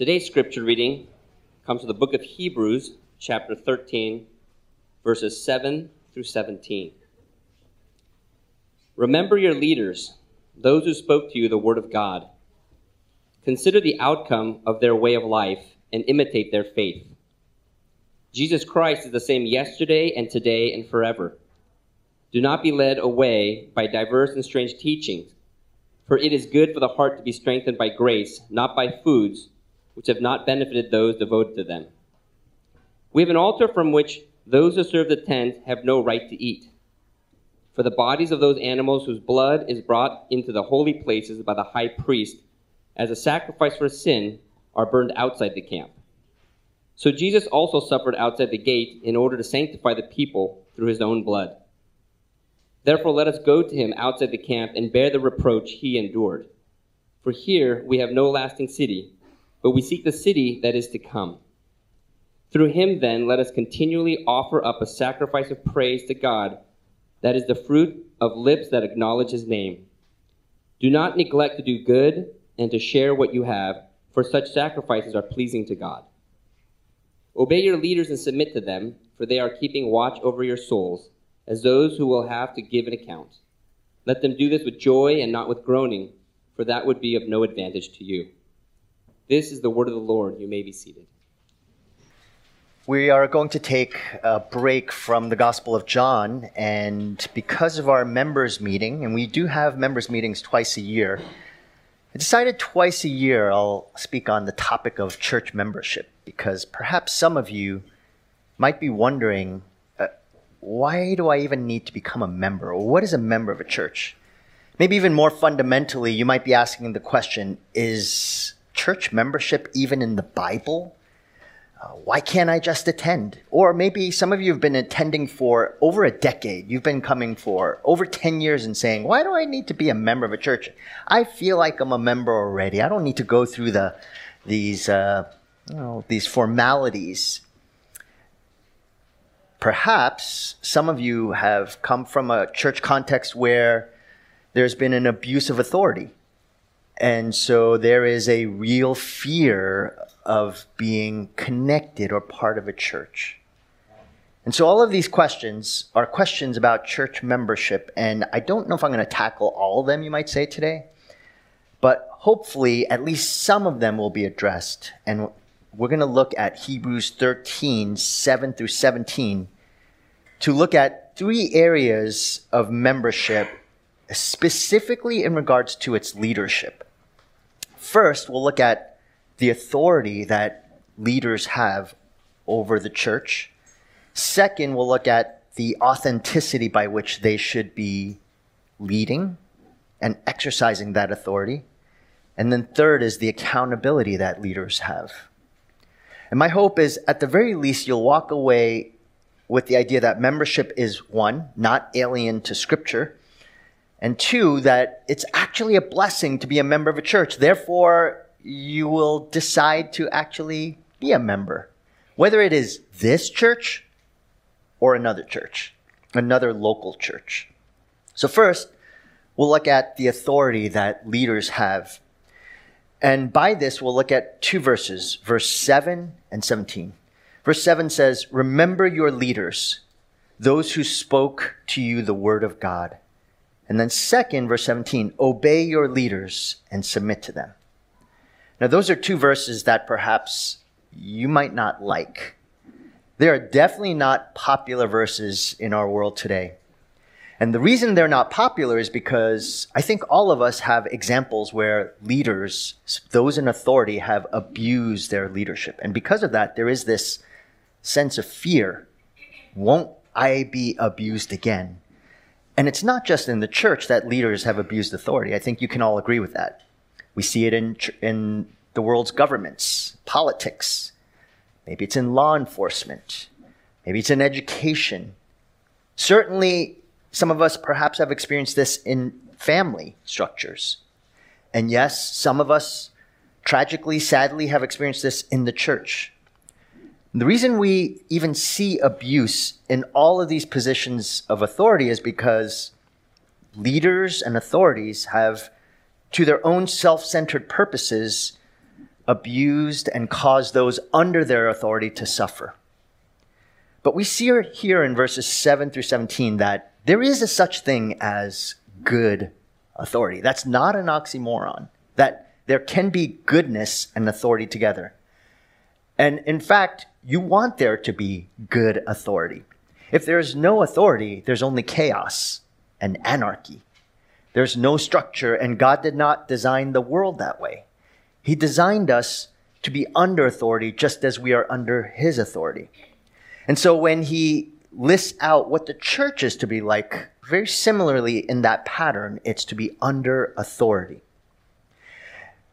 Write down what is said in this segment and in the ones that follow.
Today's scripture reading comes from the book of Hebrews, chapter 13, verses 7 through 17. Remember your leaders, those who spoke to you the word of God. Consider the outcome of their way of life and imitate their faith. Jesus Christ is the same yesterday and today and forever. Do not be led away by diverse and strange teachings, for it is good for the heart to be strengthened by grace, not by foods which have not benefited those devoted to them. We have an altar from which those who serve the tent have no right to eat. For the bodies of those animals whose blood is brought into the holy places by the high priest as a sacrifice for sin are burned outside the camp. So Jesus also suffered outside the gate in order to sanctify the people through his own blood. Therefore, let us go to him outside the camp and bear the reproach he endured. For here we have no lasting city, but we seek the city that is to come. Through him, then, let us continually offer up a sacrifice of praise to God, that is the fruit of lips that acknowledge his name. Do not neglect to do good and to share what you have, for such sacrifices are pleasing to God. Obey your leaders and submit to them, for they are keeping watch over your souls as those who will have to give an account. Let them do this with joy and not with groaning, for that would be of no advantage to you. This is the word of the Lord. You may be seated. We are going to take a break from the Gospel of John, and because of our members' meeting, and we do have members' meetings twice a year, I decided twice a year I'll speak on the topic of church membership because perhaps some of you might be wondering uh, why do I even need to become a member? What is a member of a church? Maybe even more fundamentally, you might be asking the question is church membership even in the Bible? Uh, why can't I just attend? Or maybe some of you have been attending for over a decade. You've been coming for over 10 years and saying, why do I need to be a member of a church? I feel like I'm a member already. I don't need to go through the, these, uh, you know, these formalities Perhaps some of you have come from a church context where there's been an abuse of authority. And so there is a real fear of being connected or part of a church. And so all of these questions are questions about church membership. And I don't know if I'm going to tackle all of them, you might say, today. But hopefully, at least some of them will be addressed. And we're going to look at Hebrews 13, 7 through 17, to look at three areas of membership, specifically in regards to its leadership. First, we'll look at the authority that leaders have over the church. Second, we'll look at the authenticity by which they should be leading and exercising that authority. And then third is the accountability that leaders have. And my hope is, at the very least, you'll walk away with the idea that membership is one, not alien to Scripture, and two, that it's actually a blessing to be a member of a church. Therefore, you will decide to actually be a member, whether it is this church or another church, another local church. So, first, we'll look at the authority that leaders have and by this, we'll look at two verses, verse 7 and 17. Verse 7 says, Remember your leaders, those who spoke to you the word of God. And then, second, verse 17, obey your leaders and submit to them. Now, those are two verses that perhaps you might not like. They are definitely not popular verses in our world today. And the reason they're not popular is because I think all of us have examples where leaders, those in authority, have abused their leadership. And because of that, there is this sense of fear. Won't I be abused again? And it's not just in the church that leaders have abused authority. I think you can all agree with that. We see it in, in the world's governments, politics. Maybe it's in law enforcement. Maybe it's in education. Certainly, some of us perhaps have experienced this in family structures. And yes, some of us tragically, sadly, have experienced this in the church. The reason we even see abuse in all of these positions of authority is because leaders and authorities have, to their own self centered purposes, abused, and caused those under their authority to suffer. But we see here in verses 7 through 17 that there is a such thing as good authority. That's not an oxymoron. That there can be goodness and authority together. And in fact, you want there to be good authority. If there's no authority, there's only chaos and anarchy. There's no structure, and God did not design the world that way. He designed us to be under authority just as we are under His authority. And so when He lists out what the church is to be like, very similarly in that pattern, it's to be under authority.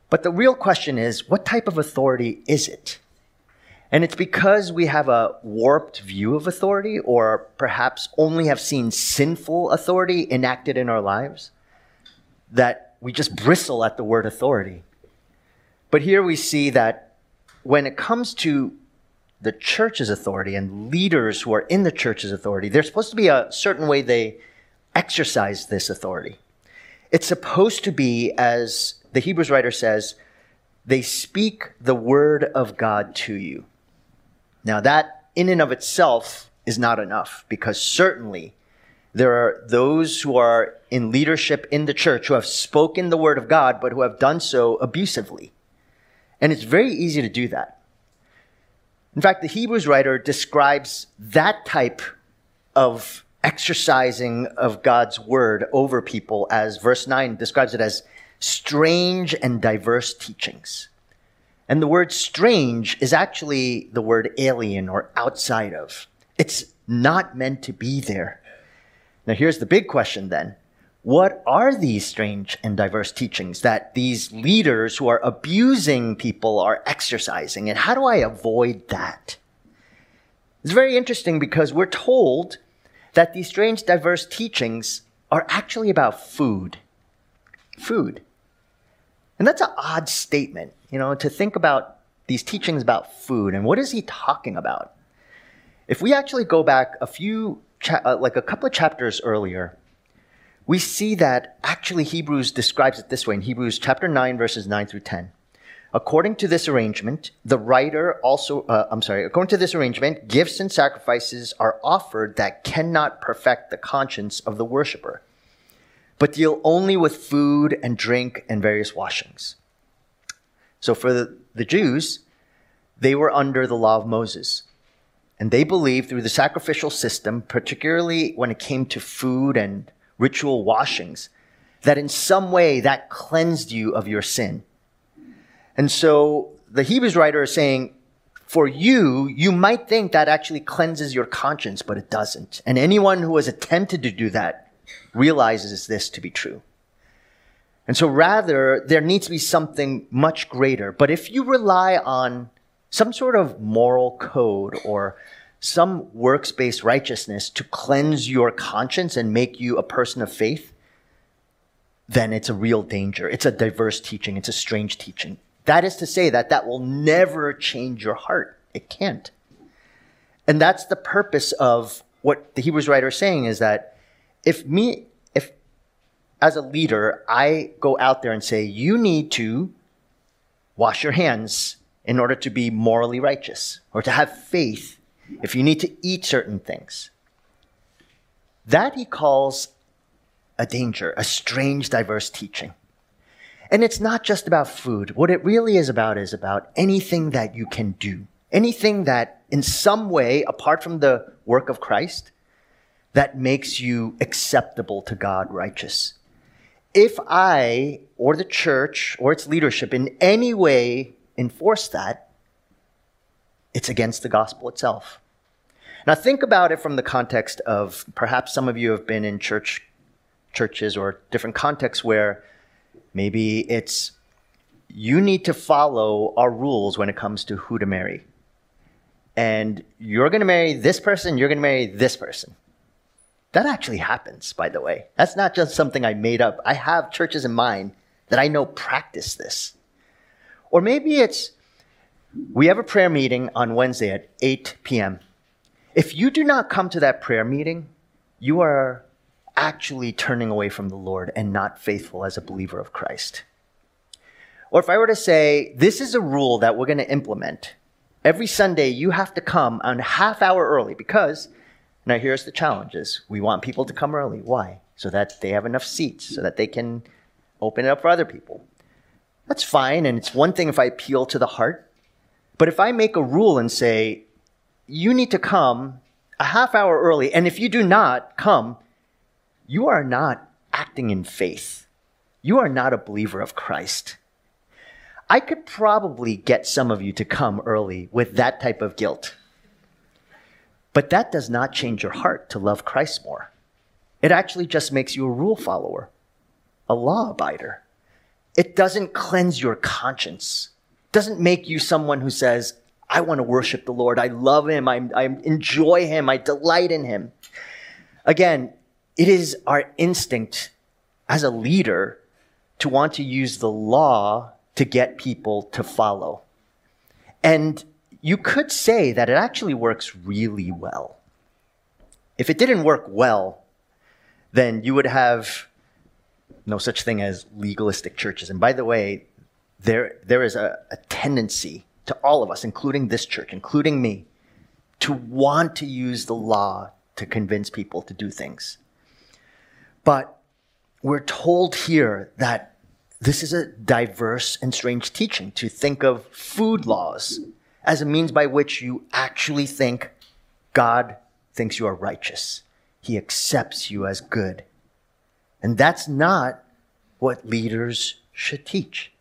But the real question is what type of authority is it? And it's because we have a warped view of authority, or perhaps only have seen sinful authority enacted in our lives, that we just bristle at the word authority. But here we see that when it comes to the church's authority and leaders who are in the church's authority, there's supposed to be a certain way they exercise this authority. It's supposed to be, as the Hebrews writer says, they speak the word of God to you. Now, that in and of itself is not enough because certainly there are those who are in leadership in the church who have spoken the word of God, but who have done so abusively. And it's very easy to do that. In fact, the Hebrews writer describes that type of exercising of God's word over people as verse 9 describes it as strange and diverse teachings. And the word strange is actually the word alien or outside of. It's not meant to be there. Now, here's the big question then. What are these strange and diverse teachings that these leaders who are abusing people are exercising? And how do I avoid that? It's very interesting because we're told that these strange, diverse teachings are actually about food. Food. And that's an odd statement, you know, to think about these teachings about food. And what is he talking about? If we actually go back a few, cha- uh, like a couple of chapters earlier, we see that actually Hebrews describes it this way in Hebrews chapter 9, verses 9 through 10. According to this arrangement, the writer also, uh, I'm sorry, according to this arrangement, gifts and sacrifices are offered that cannot perfect the conscience of the worshiper but deal only with food and drink and various washings. So for the, the Jews, they were under the law of Moses. And they believed through the sacrificial system, particularly when it came to food and ritual washings, that in some way that cleansed you of your sin. And so the Hebrews writer is saying, for you, you might think that actually cleanses your conscience, but it doesn't. And anyone who has attempted to do that realizes this to be true. And so rather, there needs to be something much greater. But if you rely on some sort of moral code or some works based righteousness to cleanse your conscience and make you a person of faith, then it's a real danger. It's a diverse teaching. It's a strange teaching. That is to say that that will never change your heart. It can't. And that's the purpose of what the Hebrews writer is saying is that if me, as a leader, I go out there and say, you need to wash your hands in order to be morally righteous or to have faith, if you need to eat certain things, that he calls a danger, a strange, diverse teaching. And it's not just about food. What it really is about is about anything that you can do, anything that in some way, apart from the work of Christ, that makes you acceptable to God, righteous. If I or the church or its leadership in any way enforce that, it's against the gospel itself. Now think about it from the context of perhaps some of you have been in church churches or different contexts where maybe it's you need to follow our rules when it comes to who to marry. And you're going to marry this person, you're going to marry this person. That actually happens, by the way. That's not just something I made up. I have churches in mind that I know practice this. Or maybe it's we have a prayer meeting on Wednesday at 8 p.m. If you do not come to that prayer meeting, you are actually turning away from the Lord and not faithful as a believer of Christ. Or if I were to say, this is a rule that we're going to implement. Every Sunday, you have to come a half hour early because, now here's the challenges. We want people to come early. Why? So that they have enough seats, so that they can open it up for other people. That's fine, and it's one thing if I appeal to the heart. But if I make a rule and say, you need to come a half hour early, and if you do not come, you are not acting in faith. You are not a believer of Christ. I could probably get some of you to come early with that type of guilt. But that does not change your heart to love Christ more. It actually just makes you a rule follower, a law abider. It doesn't cleanse your conscience. It doesn't make you someone who says, I want to worship the Lord. I love him. I, I enjoy him. I delight in him. Again, it is our instinct as a leader to want to use the law to get people to follow. And you could say that it actually works really well. If it didn't work well, then you would have no such thing as legalistic churches. And by the way, there, there is a, a tendency to all of us, including this church, including me, to want to use the law to convince people to do things. But we're told here that this is a diverse and strange teaching to think of food laws as a means by which you actually think God thinks you are righteous. He accepts you as good. And that's not what leaders should teach.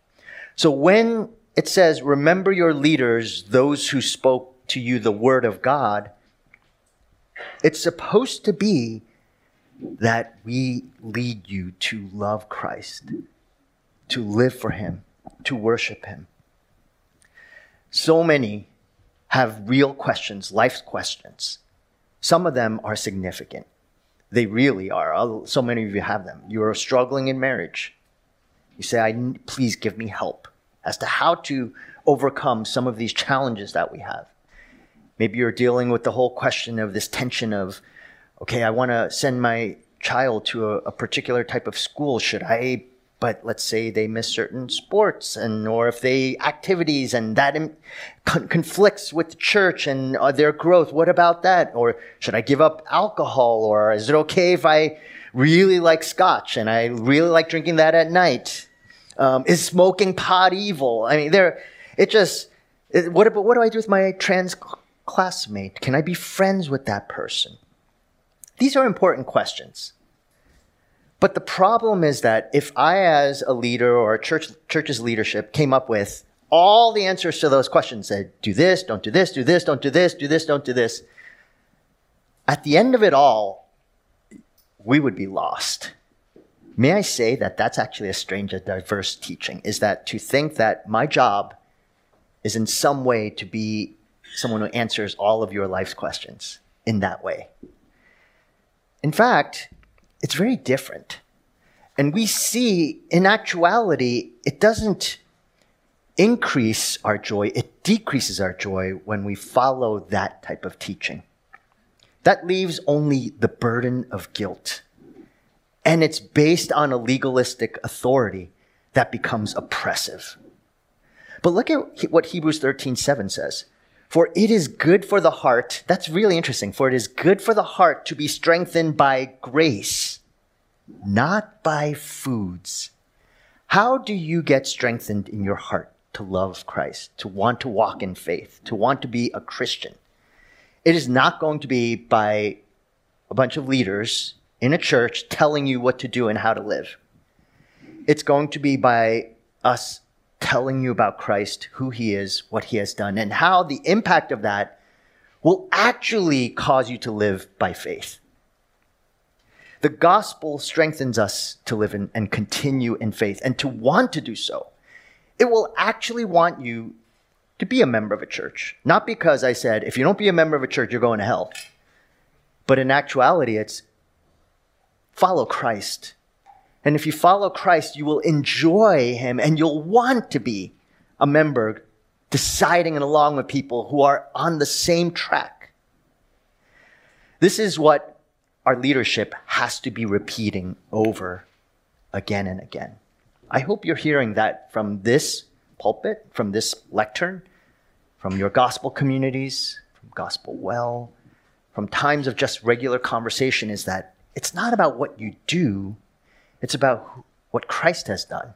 So when it says, remember your leaders, those who spoke to you the word of God, it's supposed to be that we lead you to love Christ, to live for Him, to worship Him. So many have real questions, life's questions. Some of them are significant. They really are. So many of you have them. You are struggling in marriage. You say, I, please give me help as to how to overcome some of these challenges that we have. Maybe you're dealing with the whole question of this tension of, okay, I want to send my child to a, a particular type of school. Should I but let's say they miss certain sports and or if they activities and that con- conflicts with the church and uh, their growth what about that? Or should i give up alcohol? Or is it okay if i really like scotch and i really like drinking that at night? Um, is smoking pot evil? I mean there it just it, what, what do i do with my trans classmate? Can i be friends with that person? These are important questions but the problem is that if I, as a leader or a church, church's leadership, came up with all the answers to those questions, said, do this, don't do this, do this, don't do this, do this, don't do this, at the end of it all, we would be lost. May I say that that's actually a strange and diverse teaching, is that to think that my job is in some way to be someone who answers all of your life's questions in that way. In fact, it's very different. And we see in actuality, it doesn't increase our joy, it decreases our joy when we follow that type of teaching. That leaves only the burden of guilt. And it's based on a legalistic authority that becomes oppressive. But look at what Hebrews 13 7 says. For it is good for the heart, that's really interesting, for it is good for the heart to be strengthened by grace, not by foods. How do you get strengthened in your heart to love Christ, to want to walk in faith, to want to be a Christian? It is not going to be by a bunch of leaders in a church telling you what to do and how to live. It's going to be by us telling you about Christ, who he is, what he has done, and how the impact of that will actually cause you to live by faith. The gospel strengthens us to live in, and continue in faith and to want to do so. It will actually want you to be a member of a church. Not because I said, if you don't be a member of a church, you're going to hell. But in actuality, it's follow Christ and if you follow Christ, you will enjoy him and you'll want to be a member, deciding and along with people who are on the same track. This is what our leadership has to be repeating over again and again. I hope you're hearing that from this pulpit, from this lectern, from your gospel communities, from Gospel Well, from times of just regular conversation is that it's not about what you do, it's about what Christ has done.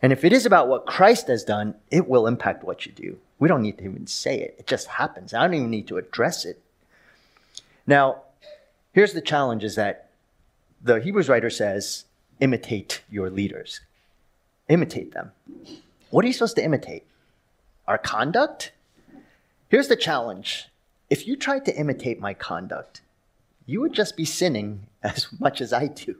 And if it is about what Christ has done, it will impact what you do. We don't need to even say it, it just happens. I don't even need to address it. Now, here's the challenge is that the Hebrews writer says, imitate your leaders. Imitate them. What are you supposed to imitate? Our conduct? Here's the challenge. If you tried to imitate my conduct, you would just be sinning as much as I do.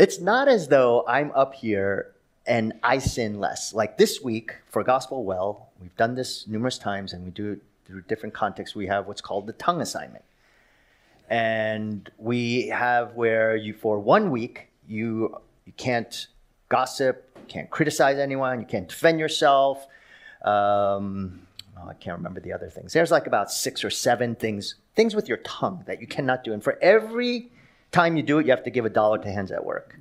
It's not as though I'm up here and I sin less. Like this week for Gospel Well, we've done this numerous times and we do it through different contexts. We have what's called the tongue assignment. And we have where you, for one week, you, you can't gossip, you can't criticize anyone, you can't defend yourself. Um, oh, I can't remember the other things. There's like about six or seven things, things with your tongue that you cannot do. And for every time you do it, you have to give a dollar to Hands at Work.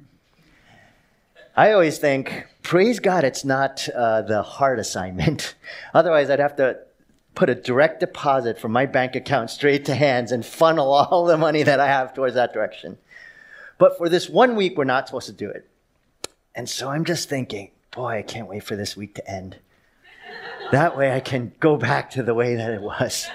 I always think, praise God, it's not uh, the hard assignment. Otherwise, I'd have to put a direct deposit from my bank account straight to hands and funnel all the money that I have towards that direction. But for this one week, we're not supposed to do it. And so I'm just thinking, boy, I can't wait for this week to end. That way I can go back to the way that it was.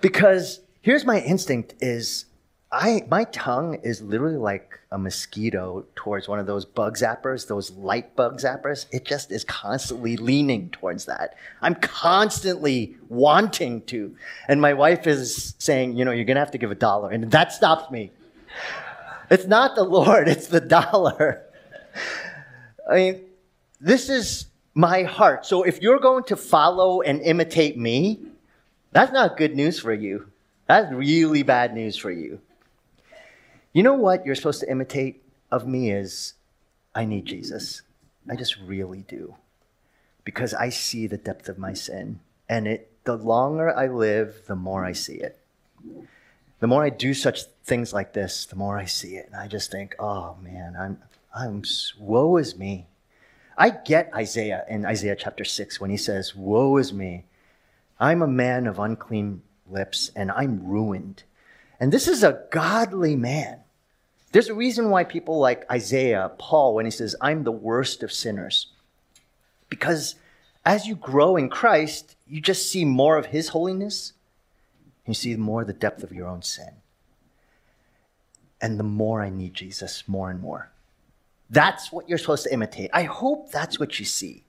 Because here's my instinct is I my tongue is literally like a mosquito towards one of those bug zappers, those light bug zappers. It just is constantly leaning towards that. I'm constantly wanting to. And my wife is saying, you know, you're gonna have to give a dollar. And that stops me. It's not the Lord, it's the dollar. I mean, this is my heart. So if you're going to follow and imitate me, that's not good news for you. That's really bad news for you. You know what you're supposed to imitate of me is I need Jesus. I just really do. Because I see the depth of my sin. And it the longer I live, the more I see it. The more I do such things like this, the more I see it. And I just think, oh man, I'm I'm woe is me. I get Isaiah in Isaiah chapter 6 when he says, Woe is me. I'm a man of unclean lips and I'm ruined. And this is a godly man. There's a reason why people like Isaiah, Paul, when he says, I'm the worst of sinners. Because as you grow in Christ, you just see more of his holiness. You see more the depth of your own sin. And the more I need Jesus, more and more. That's what you're supposed to imitate. I hope that's what you see.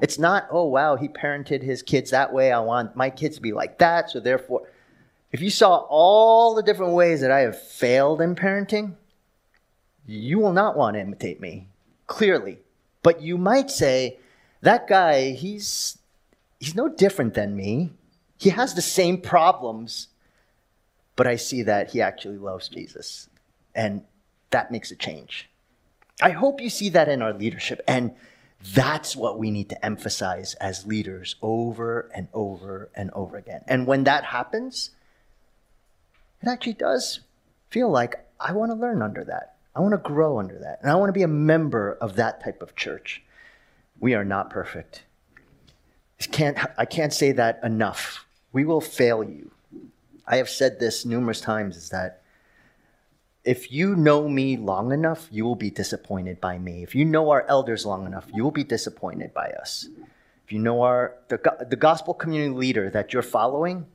It's not, oh, wow, he parented his kids that way. I want my kids to be like that. So therefore, if you saw all the different ways that I have failed in parenting, you will not want to imitate me, clearly. But you might say, that guy, he's, he's no different than me. He has the same problems, but I see that he actually loves Jesus. And that makes a change. I hope you see that in our leadership. And that's what we need to emphasize as leaders over and over and over again. And when that happens, it actually does feel like I want to learn under that. I want to grow under that. And I want to be a member of that type of church. We are not perfect. I can't, I can't say that enough. We will fail you. I have said this numerous times is that if you know me long enough, you will be disappointed by me. If you know our elders long enough, you will be disappointed by us. If you know our the, the gospel community leader that you're following,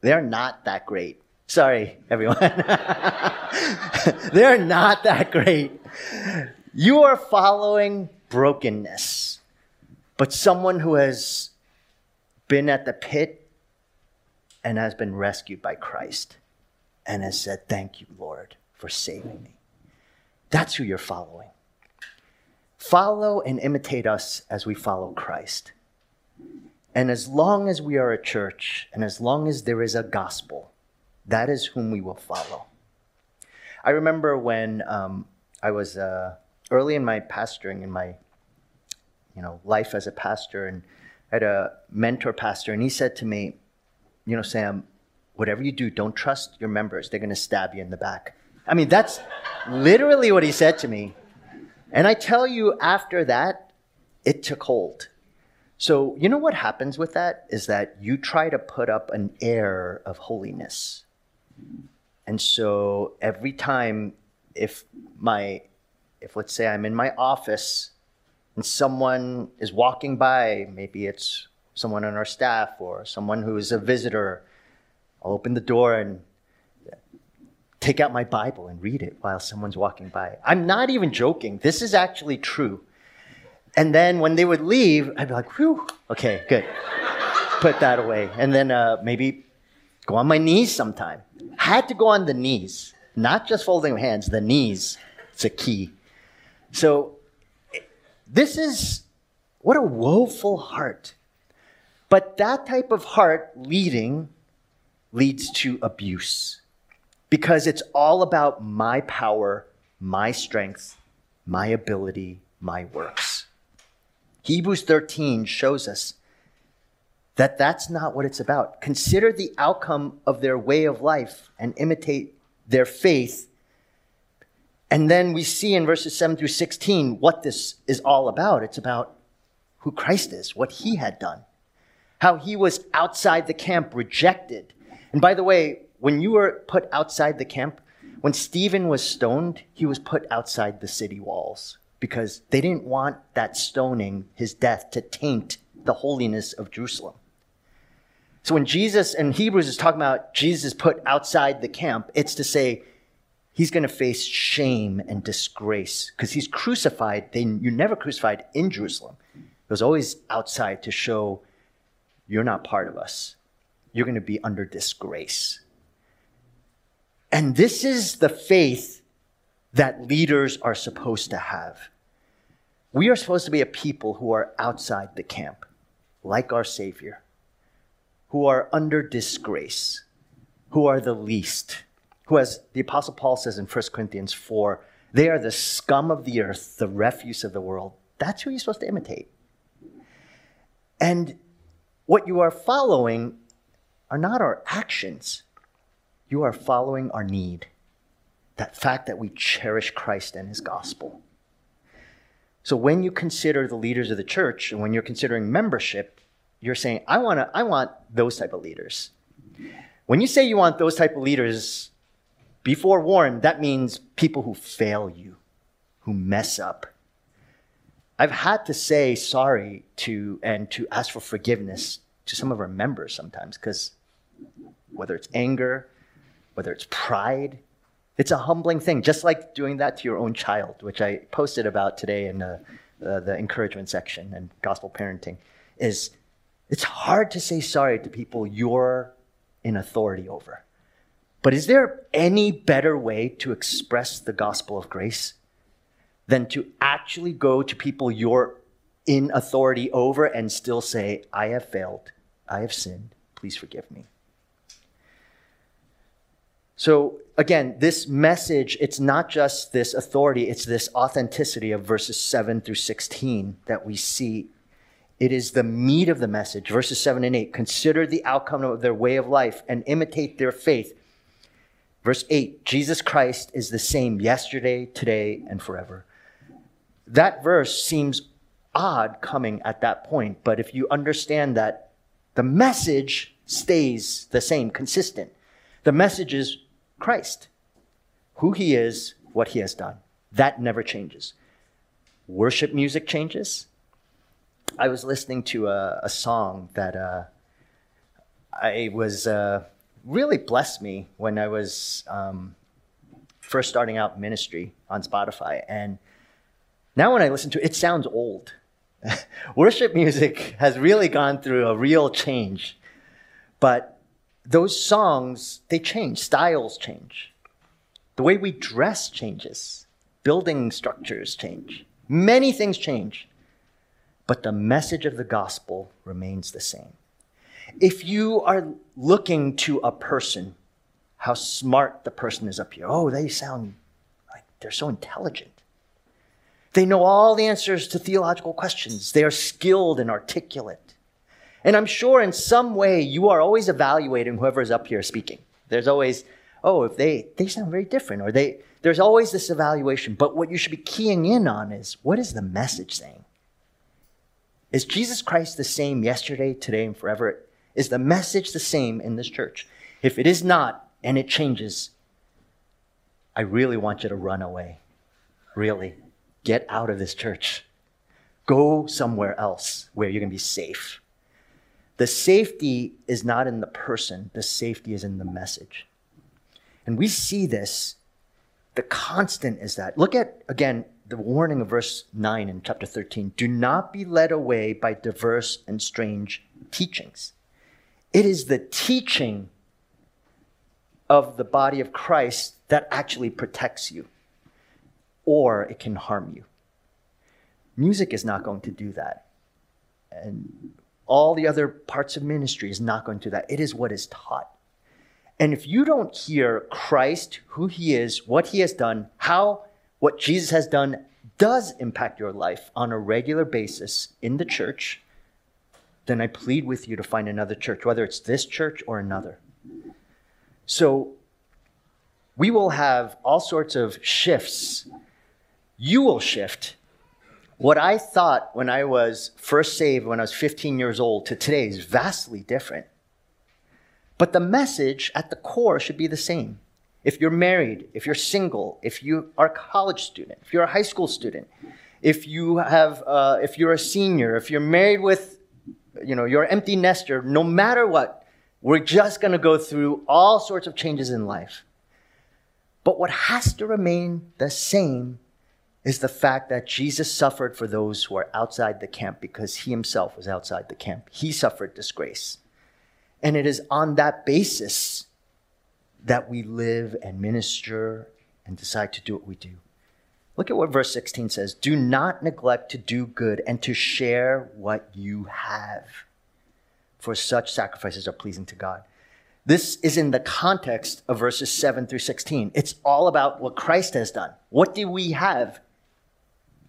they're not that great. Sorry, everyone. they're not that great. You are following brokenness, but someone who has been at the pit and has been rescued by Christ and has said, Thank you, Lord for saving me. That's who you're following. Follow and imitate us as we follow Christ. And as long as we are a church, and as long as there is a gospel, that is whom we will follow. I remember when um, I was uh, early in my pastoring, in my you know life as a pastor, and I had a mentor pastor, and he said to me, "You know, Sam, whatever you do, don't trust your members; they're going to stab you in the back." I mean, that's literally what he said to me. And I tell you, after that, it took hold. So, you know what happens with that is that you try to put up an air of holiness. And so every time if my if let's say I'm in my office and someone is walking by, maybe it's someone on our staff or someone who is a visitor, I'll open the door and take out my Bible and read it while someone's walking by. I'm not even joking. This is actually true. And then when they would leave, I'd be like, whew, okay, good. Put that away. And then uh, maybe go on my knees sometime. Had to go on the knees, not just folding hands, the knees. It's a key. So this is what a woeful heart. But that type of heart leading leads to abuse because it's all about my power, my strength, my ability, my works. Hebrews 13 shows us that that's not what it's about. Consider the outcome of their way of life and imitate their faith. And then we see in verses 7 through 16 what this is all about. It's about who Christ is, what he had done, how he was outside the camp, rejected. And by the way, when you were put outside the camp, when Stephen was stoned, he was put outside the city walls because they didn't want that stoning, his death, to taint the holiness of Jerusalem. So when Jesus in Hebrews is talking about Jesus put outside the camp, it's to say he's going to face shame and disgrace because he's crucified. They, you're never crucified in Jerusalem. It was always outside to show you're not part of us. You're going to be under disgrace. And this is the faith that leaders are supposed to have. We are supposed to be a people who are outside the camp, like our Savior, who are under disgrace, who are the least, who, as the Apostle Paul says in 1 Corinthians 4, they are the scum of the earth, the refuse of the world. That's who you're supposed to imitate. And what you are following are not our actions, you are following our need. That fact that we cherish Christ and his gospel. So when you consider the leaders of the church and when you're considering membership, you're saying, I want to, I want those type of leaders. When you say you want those type of leaders, be forewarned, that means people who fail you, who mess up. I've had to say sorry to and to ask for forgiveness to some of our members sometimes because whether it's anger, whether it's pride, it's a humbling thing, just like doing that to your own child, which I posted about today in the, uh, the encouragement section and gospel parenting. Is it's hard to say sorry to people you're in authority over. But is there any better way to express the gospel of grace than to actually go to people you're in authority over and still say, I have failed, I have sinned, please forgive me? So again, this message, it's not just this authority, it's this authenticity of verses 7 through 16 that we see. It is the meat of the message, verses 7 and 8. Consider the outcome of their way of life and imitate their faith. Verse 8 Jesus Christ is the same yesterday, today, and forever. That verse seems odd coming at that point, but if you understand that the message stays the same, consistent, the message is Christ, who he is, what he has done. That never changes. Worship music changes. I was listening to a, a song that uh, I was uh, really blessed me when I was um, first starting out ministry on Spotify. And now when I listen to it, it sounds old. Worship music has really gone through a real change. But those songs, they change, styles change. The way we dress changes, building structures change, many things change. But the message of the gospel remains the same. If you are looking to a person, how smart the person is up here. Oh, they sound like they're so intelligent. They know all the answers to theological questions. They are skilled and articulate. And I'm sure in some way you are always evaluating whoever is up here speaking. There's always, oh, if they, they sound very different, or they, there's always this evaluation. But what you should be keying in on is what is the message saying? Is Jesus Christ the same yesterday, today, and forever? Is the message the same in this church? If it is not, and it changes, I really want you to run away. Really. Get out of this church. Go somewhere else where you're going to be safe. The safety is not in the person, the safety is in the message. And we see this. The constant is that. Look at, again, the warning of verse 9 in chapter 13. Do not be led away by diverse and strange teachings. It is the teaching of the body of Christ that actually protects you, or it can harm you. Music is not going to do that. And all the other parts of ministry is not going to do that. It is what is taught. And if you don't hear Christ, who he is, what he has done, how what Jesus has done does impact your life on a regular basis in the church, then I plead with you to find another church, whether it's this church or another. So we will have all sorts of shifts. You will shift. What I thought when I was first saved, when I was 15 years old, to today is vastly different. But the message at the core should be the same. If you're married, if you're single, if you are a college student, if you're a high school student, if you have, uh, if you're a senior, if you're married with, you know, you're empty nester, no matter what, we're just going to go through all sorts of changes in life. But what has to remain the same is the fact that Jesus suffered for those who are outside the camp because he himself was outside the camp. He suffered disgrace. And it is on that basis that we live and minister and decide to do what we do. Look at what verse 16 says Do not neglect to do good and to share what you have for such sacrifices are pleasing to God. This is in the context of verses 7 through 16. It's all about what Christ has done. What do we have?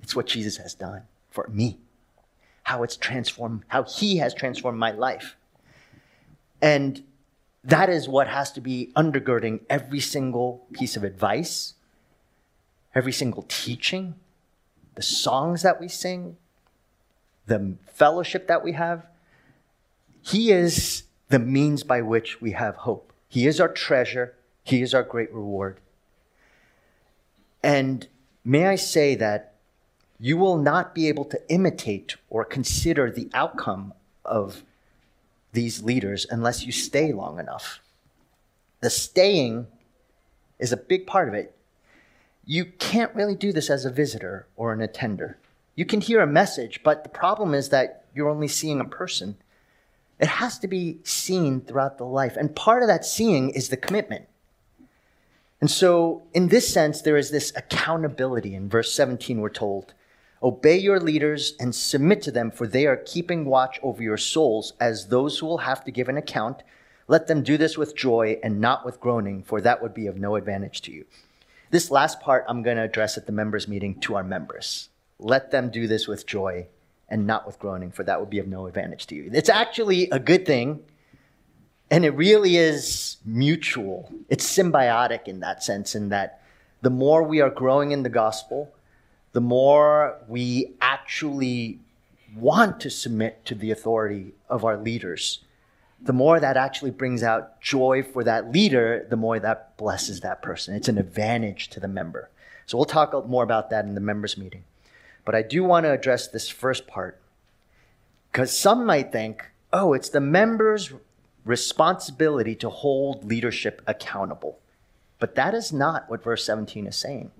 It's what Jesus has done for me. How it's transformed, how he has transformed my life. And that is what has to be undergirding every single piece of advice, every single teaching, the songs that we sing, the fellowship that we have. He is the means by which we have hope. He is our treasure. He is our great reward. And may I say that you will not be able to imitate or consider the outcome of these leaders unless you stay long enough. The staying is a big part of it. You can't really do this as a visitor or an attender. You can hear a message, but the problem is that you're only seeing a person. It has to be seen throughout the life. And part of that seeing is the commitment. And so, in this sense, there is this accountability. In verse 17, we're told, Obey your leaders and submit to them, for they are keeping watch over your souls as those who will have to give an account. Let them do this with joy and not with groaning, for that would be of no advantage to you. This last part I'm going to address at the members' meeting to our members. Let them do this with joy and not with groaning, for that would be of no advantage to you. It's actually a good thing, and it really is mutual. It's symbiotic in that sense, in that the more we are growing in the gospel, the more we actually want to submit to the authority of our leaders, the more that actually brings out joy for that leader, the more that blesses that person. It's an advantage to the member. So we'll talk more about that in the members' meeting. But I do want to address this first part because some might think, oh, it's the members' responsibility to hold leadership accountable. But that is not what verse 17 is saying.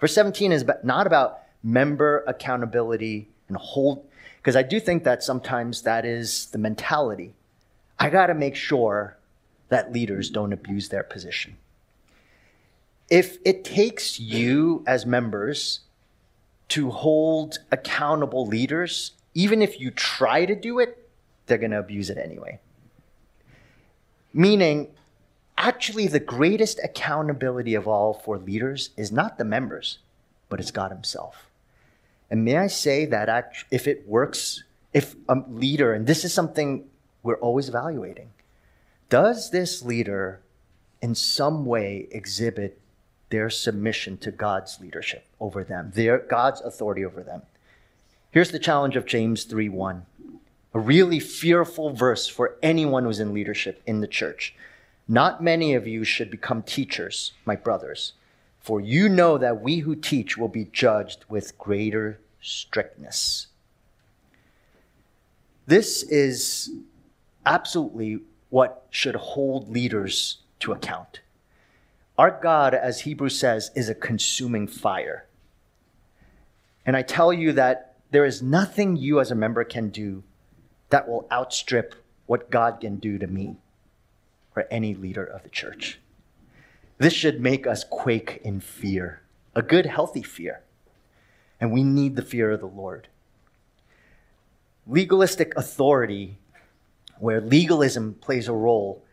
Verse 17 is not about member accountability and hold, because I do think that sometimes that is the mentality. I got to make sure that leaders don't abuse their position. If it takes you as members to hold accountable leaders, even if you try to do it, they're going to abuse it anyway. Meaning, actually, the greatest accountability of all for leaders is not the members, but it's God Himself. And may I say that if it works, if a leader, and this is something we're always evaluating, does this leader in some way exhibit their submission to God's leadership over them, their God's authority over them. Here's the challenge of James 3 1, A really fearful verse for anyone who's in leadership in the church. Not many of you should become teachers, my brothers, for you know that we who teach will be judged with greater strictness. This is absolutely what should hold leaders to account. Our God, as Hebrews says, is a consuming fire. And I tell you that there is nothing you as a member can do that will outstrip what God can do to me or any leader of the church. This should make us quake in fear, a good, healthy fear. And we need the fear of the Lord. Legalistic authority, where legalism plays a role,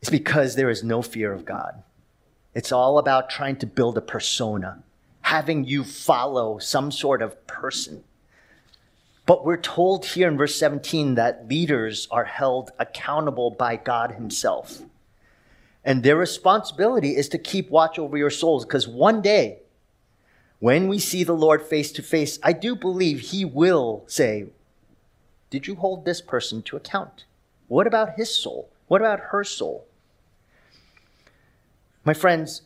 is because there is no fear of God. It's all about trying to build a persona, having you follow some sort of person. But we're told here in verse 17 that leaders are held accountable by God Himself. And their responsibility is to keep watch over your souls because one day, when we see the Lord face to face, I do believe He will say, Did you hold this person to account? What about his soul? What about her soul? My friends,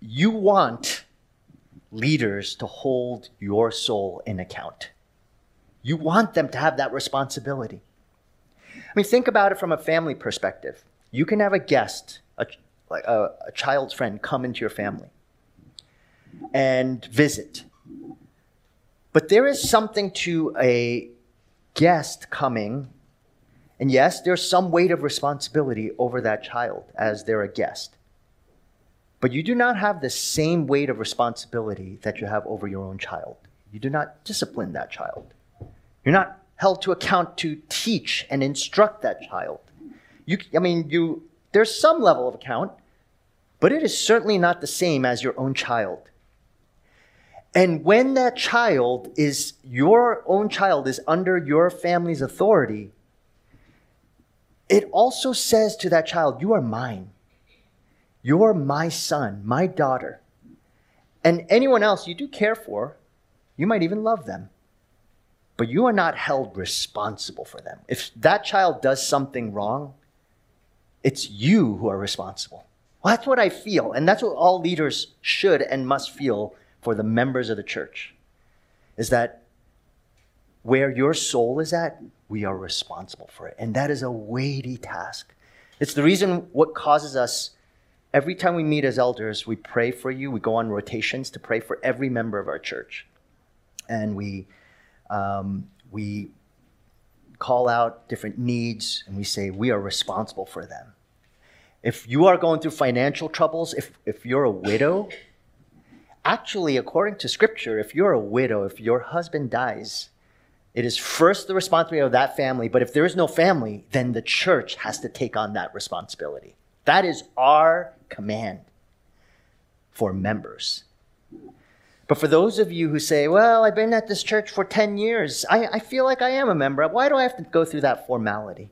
you want leaders to hold your soul in account. You want them to have that responsibility. I mean, think about it from a family perspective. You can have a guest, a, a, a child's friend, come into your family and visit. But there is something to a guest coming, and yes, there's some weight of responsibility over that child as they're a guest. But you do not have the same weight of responsibility that you have over your own child. You do not discipline that child. You're not held to account to teach and instruct that child. You, I mean, you, there's some level of account, but it is certainly not the same as your own child. And when that child is, your own child is under your family's authority, it also says to that child, You are mine. You're my son, my daughter. And anyone else you do care for, you might even love them but you are not held responsible for them. If that child does something wrong, it's you who are responsible. Well, that's what I feel, and that's what all leaders should and must feel for the members of the church. Is that where your soul is at, we are responsible for it. And that is a weighty task. It's the reason what causes us every time we meet as elders, we pray for you. We go on rotations to pray for every member of our church. And we um, we call out different needs and we say we are responsible for them. If you are going through financial troubles, if, if you're a widow, actually, according to scripture, if you're a widow, if your husband dies, it is first the responsibility of that family. But if there is no family, then the church has to take on that responsibility. That is our command for members. But for those of you who say, well, I've been at this church for 10 years, I, I feel like I am a member. Why do I have to go through that formality?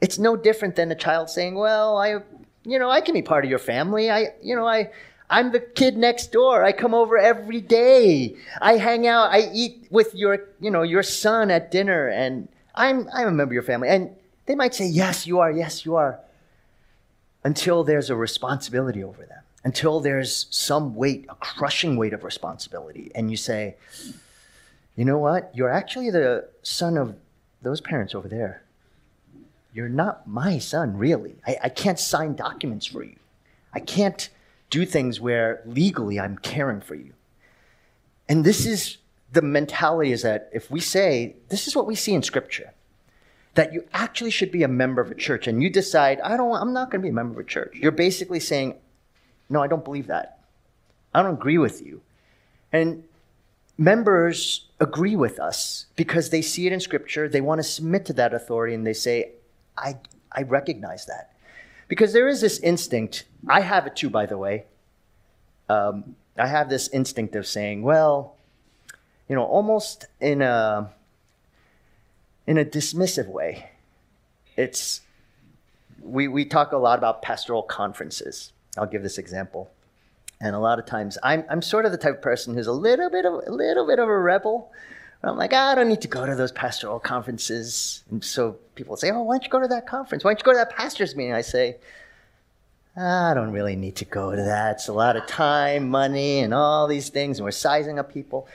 It's no different than a child saying, well, I, you know, I can be part of your family. I, you know, I, I'm the kid next door. I come over every day. I hang out. I eat with your, you know, your son at dinner, and I'm, I'm a member of your family. And they might say, yes, you are. Yes, you are. Until there's a responsibility over them until there's some weight, a crushing weight of responsibility. And you say, you know what? You're actually the son of those parents over there. You're not my son, really. I, I can't sign documents for you. I can't do things where legally I'm caring for you. And this is the mentality is that if we say, this is what we see in scripture, that you actually should be a member of a church and you decide, I don't, I'm not going to be a member of a church. You're basically saying, no, I don't believe that. I don't agree with you. And members agree with us because they see it in Scripture, they want to submit to that authority, and they say, I, I recognize that. Because there is this instinct, I have it too, by the way. Um, I have this instinct of saying, well, you know, almost in a, in a dismissive way. It's, we, we talk a lot about pastoral conferences. I'll give this example. And a lot of times, I'm, I'm sort of the type of person who's a little bit of a little bit of a rebel. I'm like, ah, I don't need to go to those pastoral conferences. And so people say, oh, why don't you go to that conference? Why don't you go to that pastor's meeting? I say, I don't really need to go to that. It's a lot of time, money, and all these things, and we're sizing up people.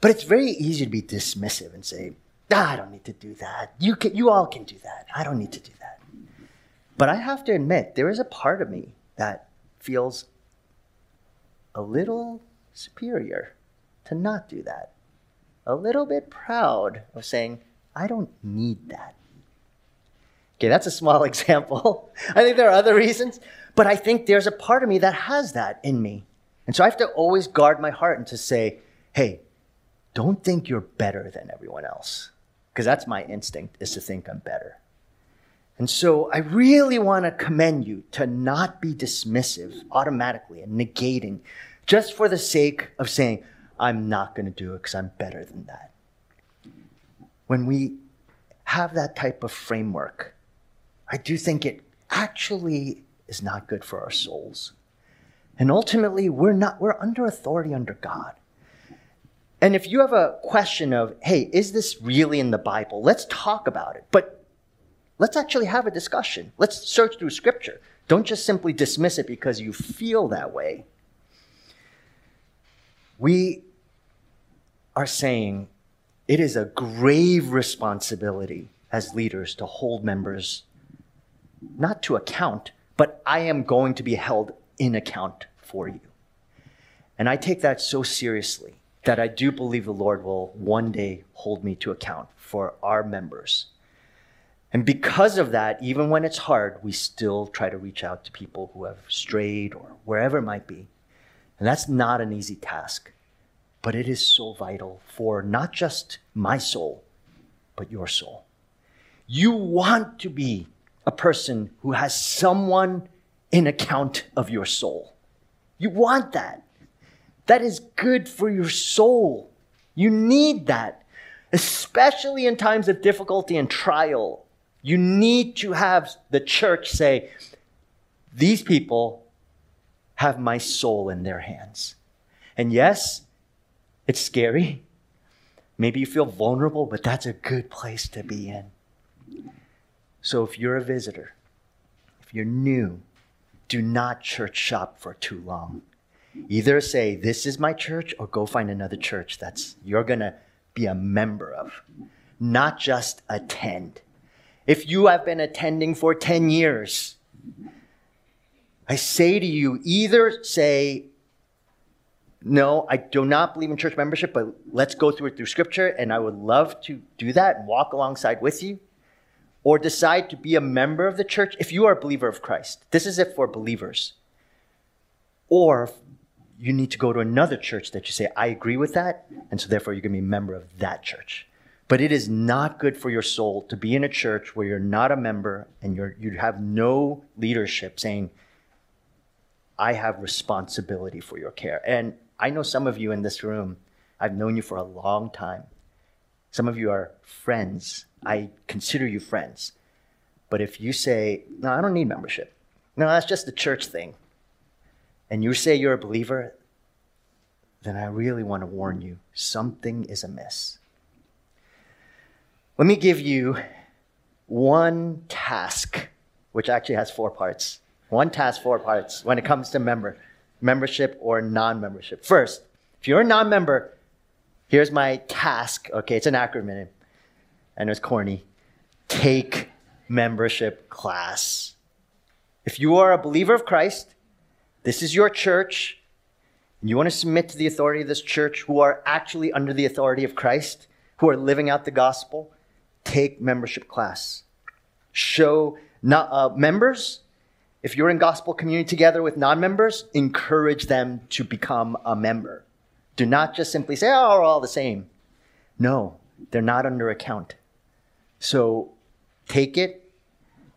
But it's very easy to be dismissive and say, ah, I don't need to do that. You, can, you all can do that. I don't need to do that. But I have to admit, there is a part of me that feels a little superior to not do that. A little bit proud of saying, I don't need that. Okay, that's a small example. I think there are other reasons, but I think there's a part of me that has that in me. And so I have to always guard my heart and to say, hey, don't think you're better than everyone else. Because that's my instinct, is to think I'm better. And so I really want to commend you to not be dismissive automatically and negating just for the sake of saying, I'm not going to do it because I'm better than that. When we have that type of framework, I do think it actually is not good for our souls. And ultimately, we're not, we're under authority under God. And if you have a question of, hey, is this really in the Bible? Let's talk about it. But let's actually have a discussion. Let's search through scripture. Don't just simply dismiss it because you feel that way. We are saying it is a grave responsibility as leaders to hold members not to account, but I am going to be held in account for you. And I take that so seriously that I do believe the Lord will one day hold me to account for our members. And because of that, even when it's hard, we still try to reach out to people who have strayed or wherever it might be. And that's not an easy task, but it is so vital for not just my soul, but your soul. You want to be a person who has someone in account of your soul. You want that. That is good for your soul. You need that, especially in times of difficulty and trial. You need to have the church say, These people have my soul in their hands. And yes, it's scary. Maybe you feel vulnerable, but that's a good place to be in. So if you're a visitor, if you're new, do not church shop for too long. Either say, This is my church, or go find another church that's you're going to be a member of, not just attend. If you have been attending for 10 years, I say to you, either say, no, I do not believe in church membership, but let's go through it through scripture, and I would love to do that and walk alongside with you or decide to be a member of the church if you are a believer of Christ. This is it for believers. Or you need to go to another church that you say, I agree with that, and so therefore you're going to be a member of that church. But it is not good for your soul to be in a church where you're not a member and you're, you have no leadership saying, I have responsibility for your care. And I know some of you in this room, I've known you for a long time. Some of you are friends I consider you friends. But if you say, no, I don't need membership, no, that's just the church thing, and you say you're a believer, then I really want to warn you something is amiss. Let me give you one task, which actually has four parts. One task, four parts when it comes to member, membership or non membership. First, if you're a non member, here's my task. Okay, it's an acronym and it's corny. Take membership class. If you are a believer of Christ, this is your church, and you want to submit to the authority of this church who are actually under the authority of Christ, who are living out the gospel, take membership class. Show not, uh, members, if you're in gospel community together with non members, encourage them to become a member. Do not just simply say, oh, we're all the same. No, they're not under account. So take it.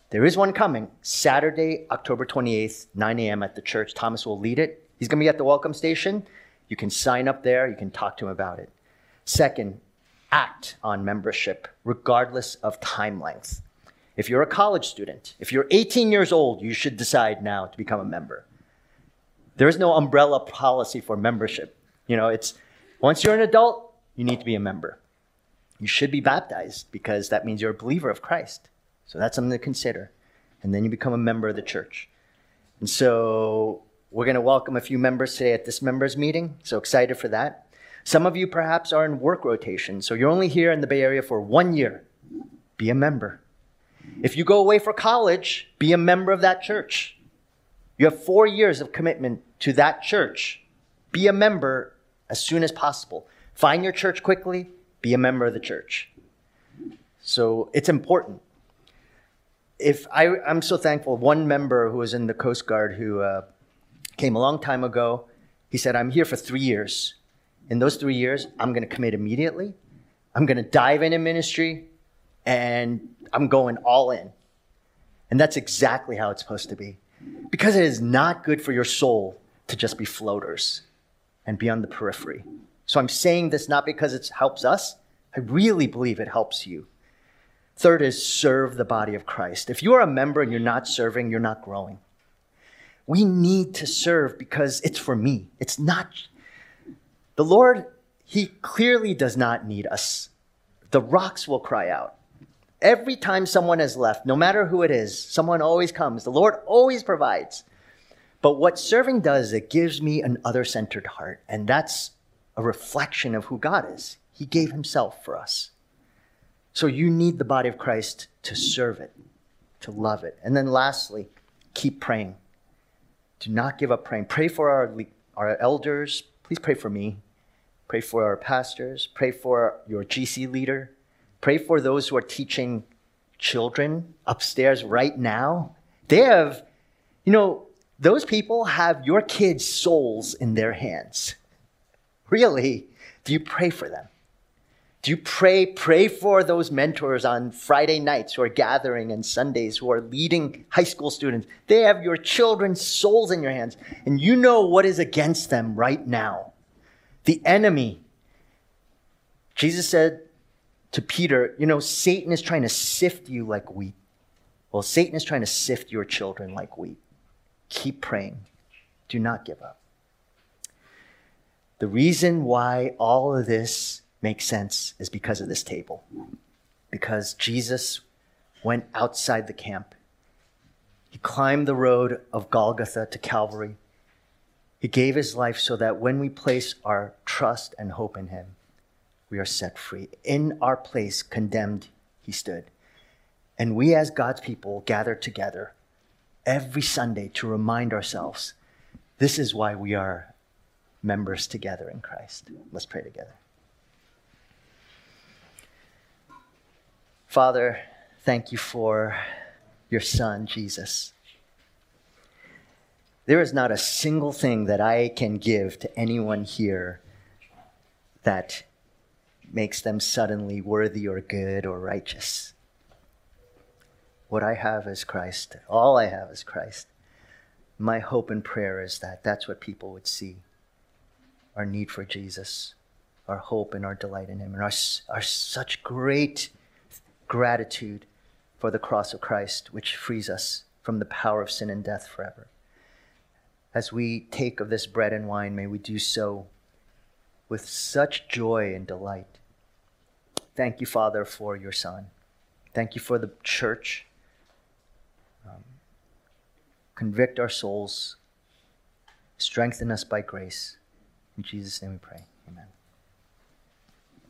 There is one coming Saturday, October 28th, 9 a.m. at the church. Thomas will lead it. He's going to be at the welcome station. You can sign up there, you can talk to him about it. Second, act on membership, regardless of time length. If you're a college student, if you're 18 years old, you should decide now to become a member. There is no umbrella policy for membership. You know, it's once you're an adult, you need to be a member. You should be baptized because that means you're a believer of Christ. So that's something to consider. And then you become a member of the church. And so we're going to welcome a few members today at this members meeting. So excited for that. Some of you perhaps are in work rotation. So you're only here in the Bay Area for one year. Be a member. If you go away for college, be a member of that church. You have four years of commitment to that church. Be a member as soon as possible. Find your church quickly, be a member of the church. So it's important. If I, I'm so thankful, one member who was in the Coast Guard who uh, came a long time ago, he said, I'm here for three years. In those three years, I'm going to commit immediately. I'm going to dive into ministry and I'm going all in. And that's exactly how it's supposed to be. Because it is not good for your soul to just be floaters and be on the periphery. So I'm saying this not because it helps us, I really believe it helps you. Third is serve the body of Christ. If you are a member and you're not serving, you're not growing. We need to serve because it's for me. It's not. The Lord, He clearly does not need us. The rocks will cry out. Every time someone has left, no matter who it is, someone always comes. The Lord always provides. But what serving does, it gives me an other centered heart. And that's a reflection of who God is. He gave Himself for us. So you need the body of Christ to serve it, to love it. And then lastly, keep praying. Do not give up praying. Pray for our, our elders. Please pray for me. Pray for our pastors. Pray for your GC leader. Pray for those who are teaching children upstairs right now. They have, you know, those people have your kids' souls in their hands. Really, do you pray for them? Do you pray, pray for those mentors on Friday nights who are gathering and Sundays who are leading high school students? They have your children's souls in your hands, and you know what is against them right now. The enemy. Jesus said, to Peter, you know, Satan is trying to sift you like wheat. Well, Satan is trying to sift your children like wheat. Keep praying. Do not give up. The reason why all of this makes sense is because of this table. Because Jesus went outside the camp. He climbed the road of Golgotha to Calvary. He gave his life so that when we place our trust and hope in him, we are set free. In our place, condemned, he stood. And we, as God's people, gather together every Sunday to remind ourselves this is why we are members together in Christ. Let's pray together. Father, thank you for your Son, Jesus. There is not a single thing that I can give to anyone here that makes them suddenly worthy or good or righteous. What I have is Christ. All I have is Christ. My hope and prayer is that that's what people would see our need for Jesus, our hope and our delight in Him, and our, our such great gratitude for the cross of Christ, which frees us from the power of sin and death forever. As we take of this bread and wine, may we do so with such joy and delight Thank you, Father, for your Son. Thank you for the church. Um, convict our souls. Strengthen us by grace. In Jesus' name we pray.